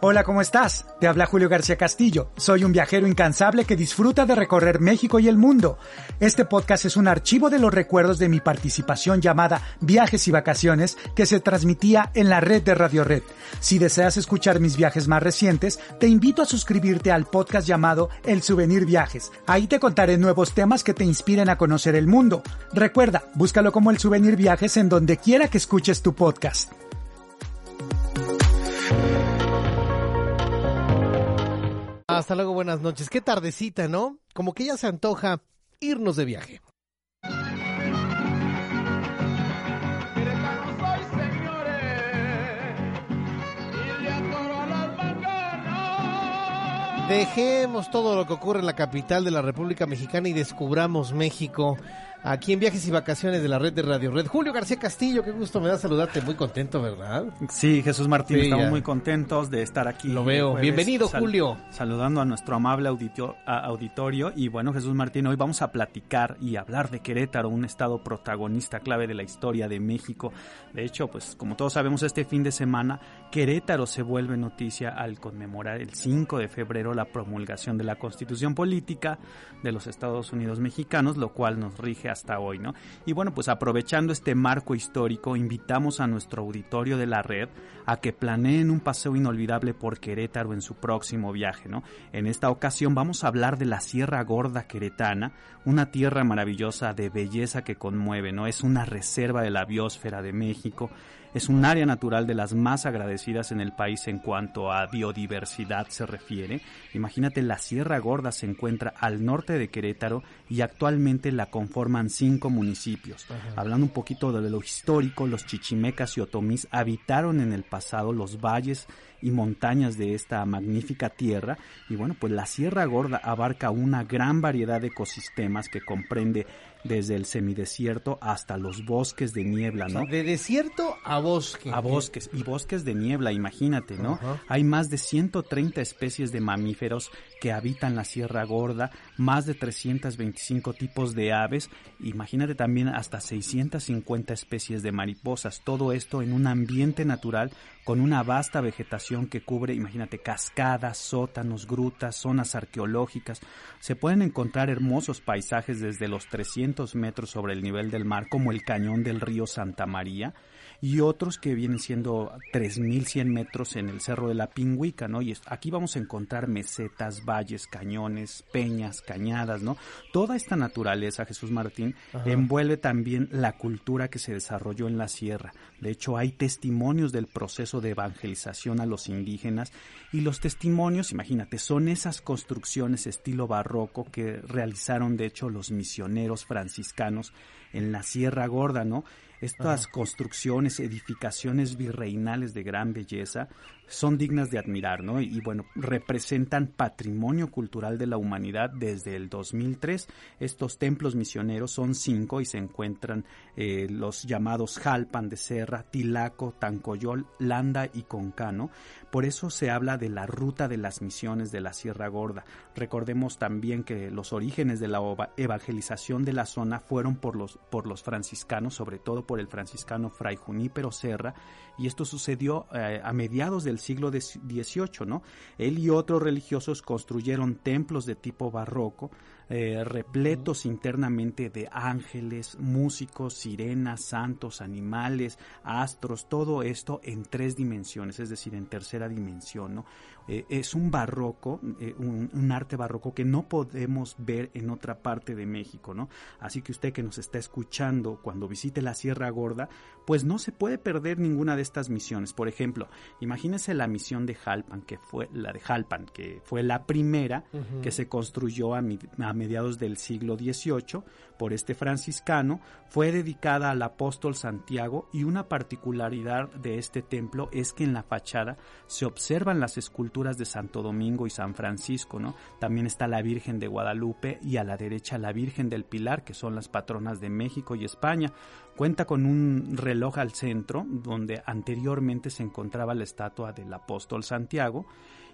Hola, ¿cómo estás? Te habla Julio García Castillo. Soy un viajero incansable que disfruta de recorrer México y el mundo. Este podcast es un archivo de los recuerdos de mi participación llamada Viajes y Vacaciones que se transmitía en la red de Radio Red. Si deseas escuchar mis viajes más recientes, te invito a suscribirte al podcast llamado El Souvenir Viajes. Ahí te contaré nuevos temas que te inspiren a conocer el mundo. Recuerda, búscalo como El Souvenir Viajes en donde quiera que escuches tu podcast. Hasta luego, buenas noches. Qué tardecita, ¿no? Como que ya se antoja irnos de viaje. Dejemos todo lo que ocurre en la capital de la República Mexicana y descubramos México aquí en Viajes y Vacaciones de la red de Radio Red. Julio García Castillo, qué gusto me da saludarte, muy contento, ¿verdad? Sí, Jesús Martín, Sí, estamos ya. muy contentos de estar aquí. Lo veo. jueves, Bienvenido, Julio. Saludando a nuestro amable auditio- a- auditorio. Y bueno, Jesús Martín, hoy vamos a platicar y hablar de Querétaro, un estado protagonista clave de la historia de México. De hecho, pues como todos sabemos, este fin de semana Querétaro se vuelve noticia al conmemorar el 5 de febrero la promulgación de la Constitución Política de los Estados Unidos Mexicanos, lo cual nos rige hasta hoy, ¿no? Y bueno, pues aprovechando este marco histórico, invitamos a nuestro auditorio de la red a que planeen un paseo inolvidable por Querétaro en su próximo viaje, ¿no? En esta ocasión vamos a hablar de la Sierra Gorda Queretana, una tierra maravillosa de belleza que conmueve, ¿no? Es una reserva de la biosfera de México, es un área natural de las más agradecidas en el país en cuanto a biodiversidad se refiere. Imagínate, la Sierra Gorda se encuentra al norte de Querétaro y actualmente la cinco municipios. Hablando un poquito de lo histórico, los chichimecas y otomís habitaron en el pasado los valles y montañas de esta magnífica tierra y bueno pues la Sierra Gorda abarca una gran variedad de ecosistemas que comprende desde el semidesierto hasta los bosques de niebla, ¿no? De desierto a bosque. A bosques y bosques de niebla, imagínate, ¿no? Hay más de 130 especies de mamíferos que habitan la Sierra Gorda, más de 325 tipos de aves, imagínate también hasta 650 especies de mariposas, todo esto en un ambiente natural con una vasta vegetación que cubre, imagínate, cascadas, sótanos, grutas, zonas arqueológicas. Se pueden encontrar hermosos paisajes desde los 300 metros sobre el nivel del mar, como el cañón del río Santa María, y otros que vienen siendo 3.100 metros en el Cerro de la Pingüica, ¿no? Y aquí vamos a encontrar mesetas, valles, cañones, peñas, cañadas, ¿no? Toda esta naturaleza, Jesús Martín, envuelve también la cultura que se desarrolló en la sierra. De hecho, hay testimonios del proceso de evangelización a los indígenas y los testimonios, imagínate, son esas construcciones estilo barroco que realizaron, de hecho, los misioneros franciscanos en la Sierra Gorda, ¿no? Estas construcciones, edificaciones virreinales de gran belleza son dignas de admirar, ¿no? Y, bueno, representan patrimonio cultural de la humanidad desde el 2003. Estos templos misioneros son cinco y se encuentran eh, los llamados Jalpan de Serra, Tilaco, Tancoyol, Landa y Concano. Por eso se habla de la ruta de las misiones de la Sierra Gorda. Recordemos también que los orígenes de la evangelización de la zona fueron por los, por los franciscanos, sobre todo por el franciscano Fray Junípero Serra, y esto sucedió eh, a mediados del siglo XVIII, ¿no? Él y otros religiosos construyeron templos de tipo barroco, eh, repletos internamente de ángeles, músicos, sirenas, santos, animales, astros, todo esto en tres dimensiones, es decir, en tercera dimensión, ¿no? Eh, es un barroco, eh, un, un arte barroco que no podemos ver en otra parte de México, ¿no? Así que usted que nos está escuchando cuando visite la Sierra Gorda, pues no se puede perder ninguna de estas misiones. Por ejemplo, imagínese la misión de Jalpan, que fue la de Jalpan, que fue la primera que se construyó a, mi- a mediados del siglo XVIII por este franciscano, fue dedicada al apóstol Santiago y una particularidad de este templo es que en la fachada se observan las esculturas de Santo Domingo y San Francisco, ¿no? También está la Virgen de Guadalupe y a la derecha la Virgen del Pilar, que son las patronas de México y España. Cuenta con un reloj al centro, donde anteriormente se encontraba la estatua del apóstol Santiago.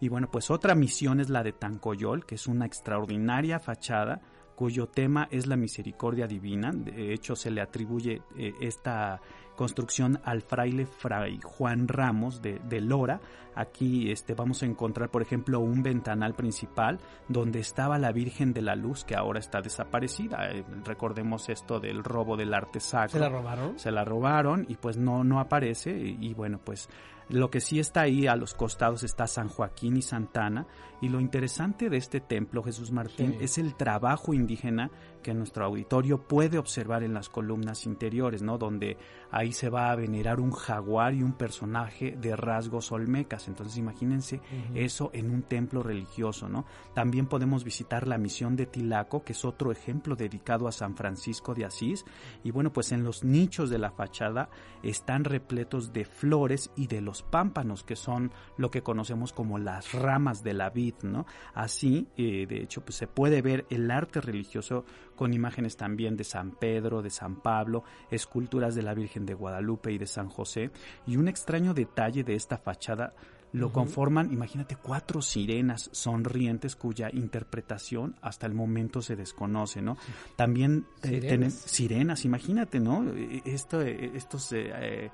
Y bueno, pues otra misión es la de Tancoyol, que es una extraordinaria fachada cuyo tema es la misericordia divina. De hecho, se le atribuye eh, esta construcción al fraile Fray Juan Ramos de, de Lora. Aquí este, vamos a encontrar, por ejemplo, un ventanal principal donde estaba la Virgen de la Luz, que ahora está desaparecida. Eh, recordemos esto del robo del arte sacro. ¿Se la robaron? Se la robaron y pues no, no aparece. Y, y bueno, pues lo que sí está ahí a los costados está San Joaquín y Santana. Y lo interesante de este templo, Jesús Martín, Sí. es el trabajo indígena que nuestro auditorio puede observar en las columnas interiores, ¿no? Donde ahí se va a venerar un jaguar y un personaje de rasgos olmecas. Entonces imagínense eso en un templo religioso, ¿no? También podemos visitar la misión de Tilaco, que es otro ejemplo dedicado a San Francisco de Asís. Y bueno, pues en los nichos de la fachada están repletos de flores y de los pámpanos, que son lo que conocemos como las ramas de la vid, ¿no? Así, eh, de hecho, pues se puede ver el arte religioso con imágenes también de San Pedro, de San Pablo, esculturas de la Virgen de Guadalupe y de San José. Y un extraño detalle de esta fachada lo conforman, imagínate, cuatro sirenas sonrientes cuya interpretación hasta el momento se desconoce, ¿no? También eh, Sirenas. tienen sirenas, imagínate, ¿no? Eh, Esto, eh, estos eh,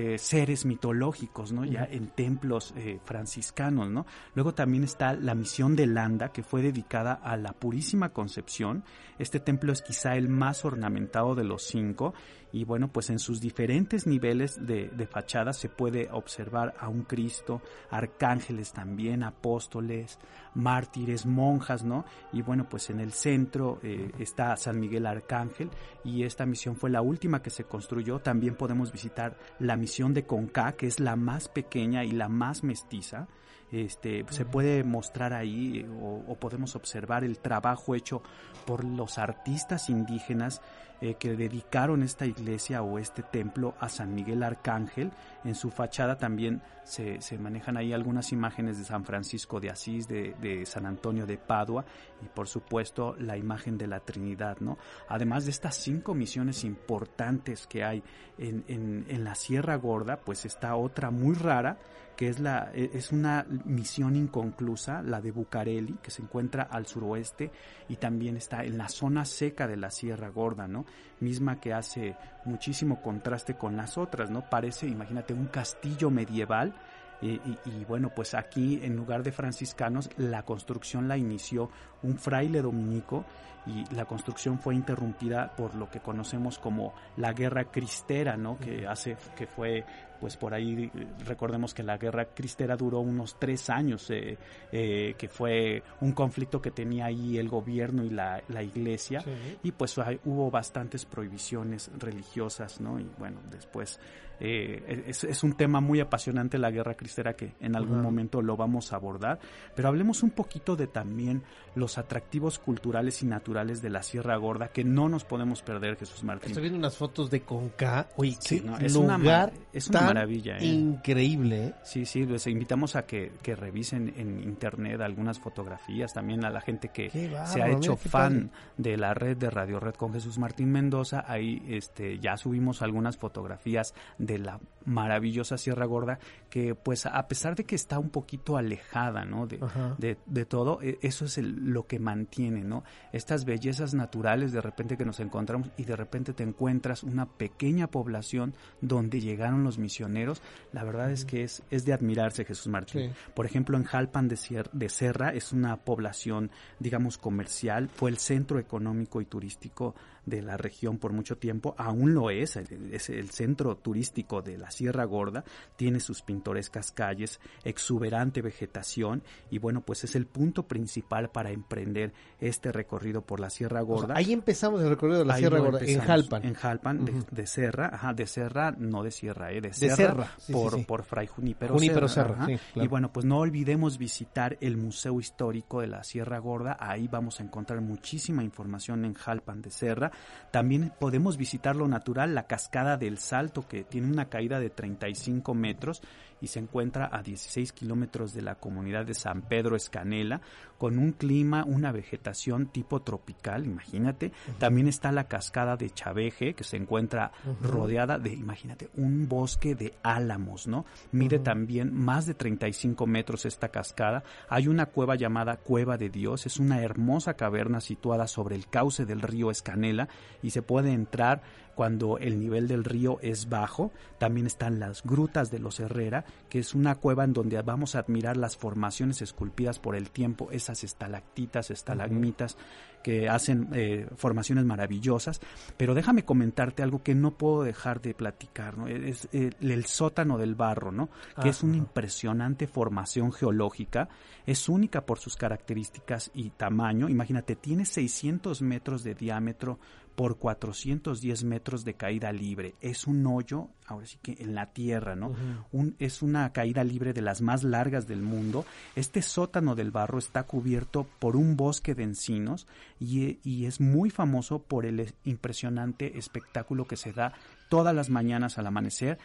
eh, seres mitológicos, ¿no? Ya en templos eh, franciscanos, ¿no? Luego también está la misión de Landa, que fue dedicada a la Purísima Concepción. Este templo es quizá el más ornamentado de los cinco y bueno, pues en sus diferentes niveles de, de fachada se puede observar a un Cristo, arcángeles también, apóstoles, mártires, monjas, ¿no? Y bueno, pues en el centro eh, está San Miguel Arcángel y esta misión fue la última que se construyó. También podemos visitar la misión de Conca, que es la más pequeña y la más mestiza. Este, se puede mostrar ahí o, podemos observar el trabajo hecho por los artistas indígenas eh, que dedicaron esta iglesia o este templo a San Miguel Arcángel. En su fachada también se, manejan ahí algunas imágenes de San Francisco de Asís, de, de San Antonio de Padua y por supuesto la imagen de la Trinidad, ¿no? Además de estas cinco misiones importantes que hay en, en, en la Sierra Gorda, pues está otra muy rara que es la e- es una misión inconclusa, la de Bucareli, que se encuentra al suroeste y también está en la zona seca de la Sierra Gorda, ¿no? Misma que hace muchísimo contraste con las otras, ¿no? Parece, imagínate, un castillo medieval y, y- y, bueno, pues aquí en lugar de franciscanos, la construcción la inició un fraile dominico y la construcción fue interrumpida por lo que conocemos como la guerra cristera, ¿no? Que hace, que fue, pues por ahí recordemos que la guerra cristera duró unos tres años, eh, eh, que fue un conflicto que tenía ahí el gobierno y la, la iglesia Sí. y pues hay- hubo bastantes prohibiciones religiosas, ¿no? Y bueno, después eh, es, es un tema muy apasionante la guerra cristera que en algún momento lo vamos a abordar, pero hablemos un poquito de también los atractivos culturales y naturales de la Sierra Gorda que no nos podemos perder, Jesús Martín. Estoy viendo unas fotos de Conca. Oye, Sí, no, es una lugar ma- es una maravilla, ¿eh? increíble. ¿eh? Sí, sí, les invitamos a que, que revisen en internet algunas fotografías, también a la gente que se ha hecho fan de la red de Radio Red con Jesús Martín Mendoza, ahí este ya subimos algunas fotografías de la maravillosa Sierra Gorda que pues a pesar de que está un poquito alejada, ¿no? De, de, de todo, e- eso es el- lo que mantiene, ¿no? Estas bellezas naturales de repente que nos encontramos y de repente te encuentras una pequeña población donde llegaron los misioneros, la verdad es que es, es de admirarse Jesús Martín. Sí. Por ejemplo, en Jalpan de, Sier- de Serra es una población, digamos, comercial, fue el centro económico y turístico de la región por mucho tiempo, aún lo es, es el centro turístico de la Sierra Gorda, tiene sus pintorescas calles, exuberante vegetación y bueno, pues es el punto principal para emprender este recorrido por la Sierra O sea, Gorda. ahí empezamos el recorrido de la Ahí Sierra Gorda, en Jalpan. En Jalpan, de- de, Serra, ajá, de Serra, no de Sierra, eh, de Serra, Serra, sí, sí, por, sí. por Fray Junípero, Junípero Serra, Serra, claro. Y bueno, pues no olvidemos visitar el Museo Histórico de la Sierra Gorda, ahí vamos a encontrar muchísima información en Jalpan de Serra. También podemos visitar lo natural, la cascada del Salto, que tiene una caída de 35 metros y se encuentra a 16 kilómetros de la comunidad de San Pedro Escanela, con un clima, una vegetación tipo tropical, imagínate. También está la cascada de Chaveje, que se encuentra rodeada de, imagínate, un bosque de álamos, ¿no? Mide también más de 35 metros esta cascada. Hay una cueva llamada Cueva de Dios, es una hermosa caverna situada sobre el cauce del río Escanela y se puede entrar cuando el nivel del río es bajo. También están las grutas de los Herrera, que es una cueva en donde vamos a admirar las formaciones esculpidas por el tiempo, esas estalactitas, estalagmitas que hacen eh, formaciones maravillosas. Pero déjame comentarte algo que no puedo dejar de platicar, ¿no? Es eh, el sótano del barro, ¿no? Que es una impresionante formación geológica, es única por sus características y tamaño. Imagínate, tiene 600 metros de diámetro por 410 metros de caída libre. Es un hoyo, ahora sí que en la tierra, ¿no? un, es una caída libre de las más largas del mundo. Este sótano del barro está cubierto por un bosque de encinos y, y es muy famoso por el impresionante espectáculo que se da todas las mañanas al amanecer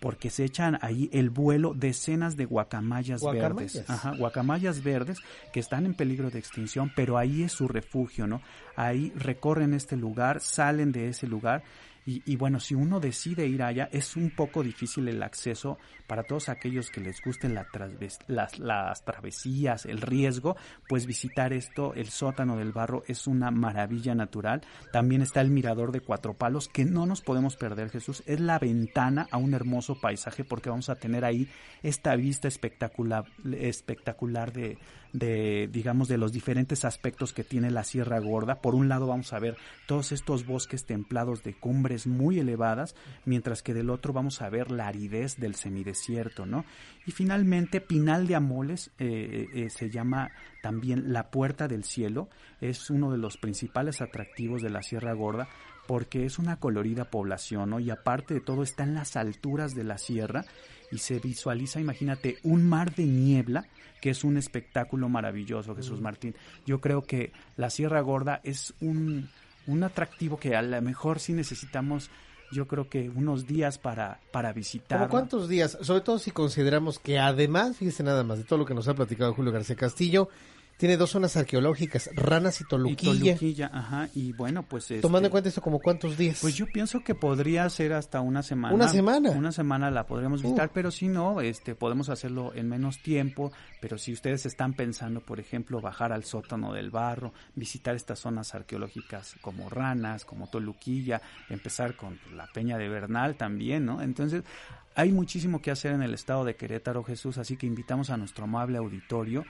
porque se echan ahí el vuelo decenas de guacamayas, verdes, ajá, guacamayas verdes que están en peligro de extinción, pero ahí es su refugio, ¿no? Ahí recorren este lugar, salen de ese lugar y, bueno, si uno decide ir allá, es un poco difícil el acceso para todos aquellos que les gusten la las, las travesías, el riesgo, pues visitar esto, el sótano del barro, es una maravilla natural. También está el mirador de cuatro palos, que no nos podemos perder, Jesús. Es la ventana a un hermoso paisaje porque vamos a tener ahí esta vista espectacular, espectacular de, de, digamos, de los diferentes aspectos que tiene la Sierra Gorda. Por un lado vamos a ver todos estos bosques templados de cumbres muy elevadas, mientras que del otro vamos a ver la aridez del semidesierto, ¿no? Y finalmente Pinal de Amoles eh, eh, se llama también la Puerta del Cielo, es uno de los principales atractivos de la Sierra Gorda porque es una colorida población, ¿no? Y aparte de todo está en las alturas de la sierra y se visualiza, imagínate, un mar de niebla que es un espectáculo maravilloso, Jesús Martín. Yo creo que la Sierra Gorda es un, un atractivo que a lo mejor sí necesitamos yo creo que unos días para, para visitar. cuántos días? Sobre todo si consideramos que además, fíjese nada más de todo lo que nos ha platicado Julio García Castillo, tiene dos zonas arqueológicas, Ranas y Toluquilla. Y Toluquilla, ajá, y bueno, pues... Tomando en este, cuenta esto, como cuántos días? Pues yo pienso que podría ser hasta una semana. ¿Una semana? Una semana la podríamos visitar, pero si no, este, podemos hacerlo en menos tiempo, pero si ustedes están pensando, por ejemplo, bajar al sótano del barro, visitar estas zonas arqueológicas como Ranas, como Toluquilla, empezar con la Peña de Bernal también, ¿no? Entonces, hay muchísimo que hacer en el estado de Querétaro, Jesús, así que invitamos a nuestro amable auditorio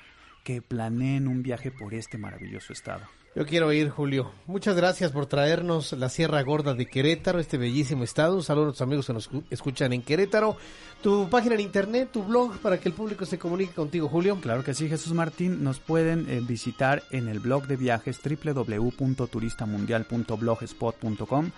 que planeen un viaje por este maravilloso estado. Yo quiero ir, Julio. Muchas gracias por traernos la Sierra Gorda de Querétaro, este bellísimo estado. Un saludo a los amigos que nos escuchan en Querétaro. Tu página en internet, tu blog, para que el público se comunique contigo, Julio. Claro que sí, Jesús Martín. Nos pueden eh, visitar en el blog de viajes www.turistamundial.blogspot.com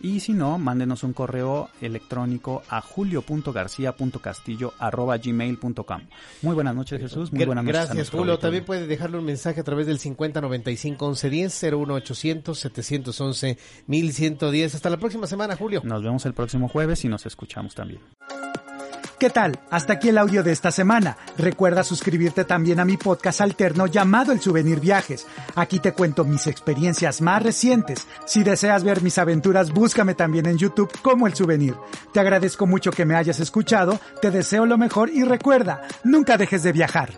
y si no, mándenos un correo electrónico a julio.garcía.castillo.gmail.com. Muy buenas noches, Jesús. Muy buenas noches. Gracias, Julio. También puede dejarle un mensaje a través del 5095 1110 01800 711 1110. Hasta la próxima semana, Julio. Nos vemos el próximo jueves y nos escuchamos también. ¿Qué tal? Hasta aquí el audio de esta semana. Recuerda suscribirte también a mi podcast alterno llamado El Souvenir Viajes. Aquí te cuento mis experiencias más recientes. Si deseas ver mis aventuras, búscame también en YouTube como El Souvenir. Te agradezco mucho que me hayas escuchado, te deseo lo mejor y recuerda, nunca dejes de viajar.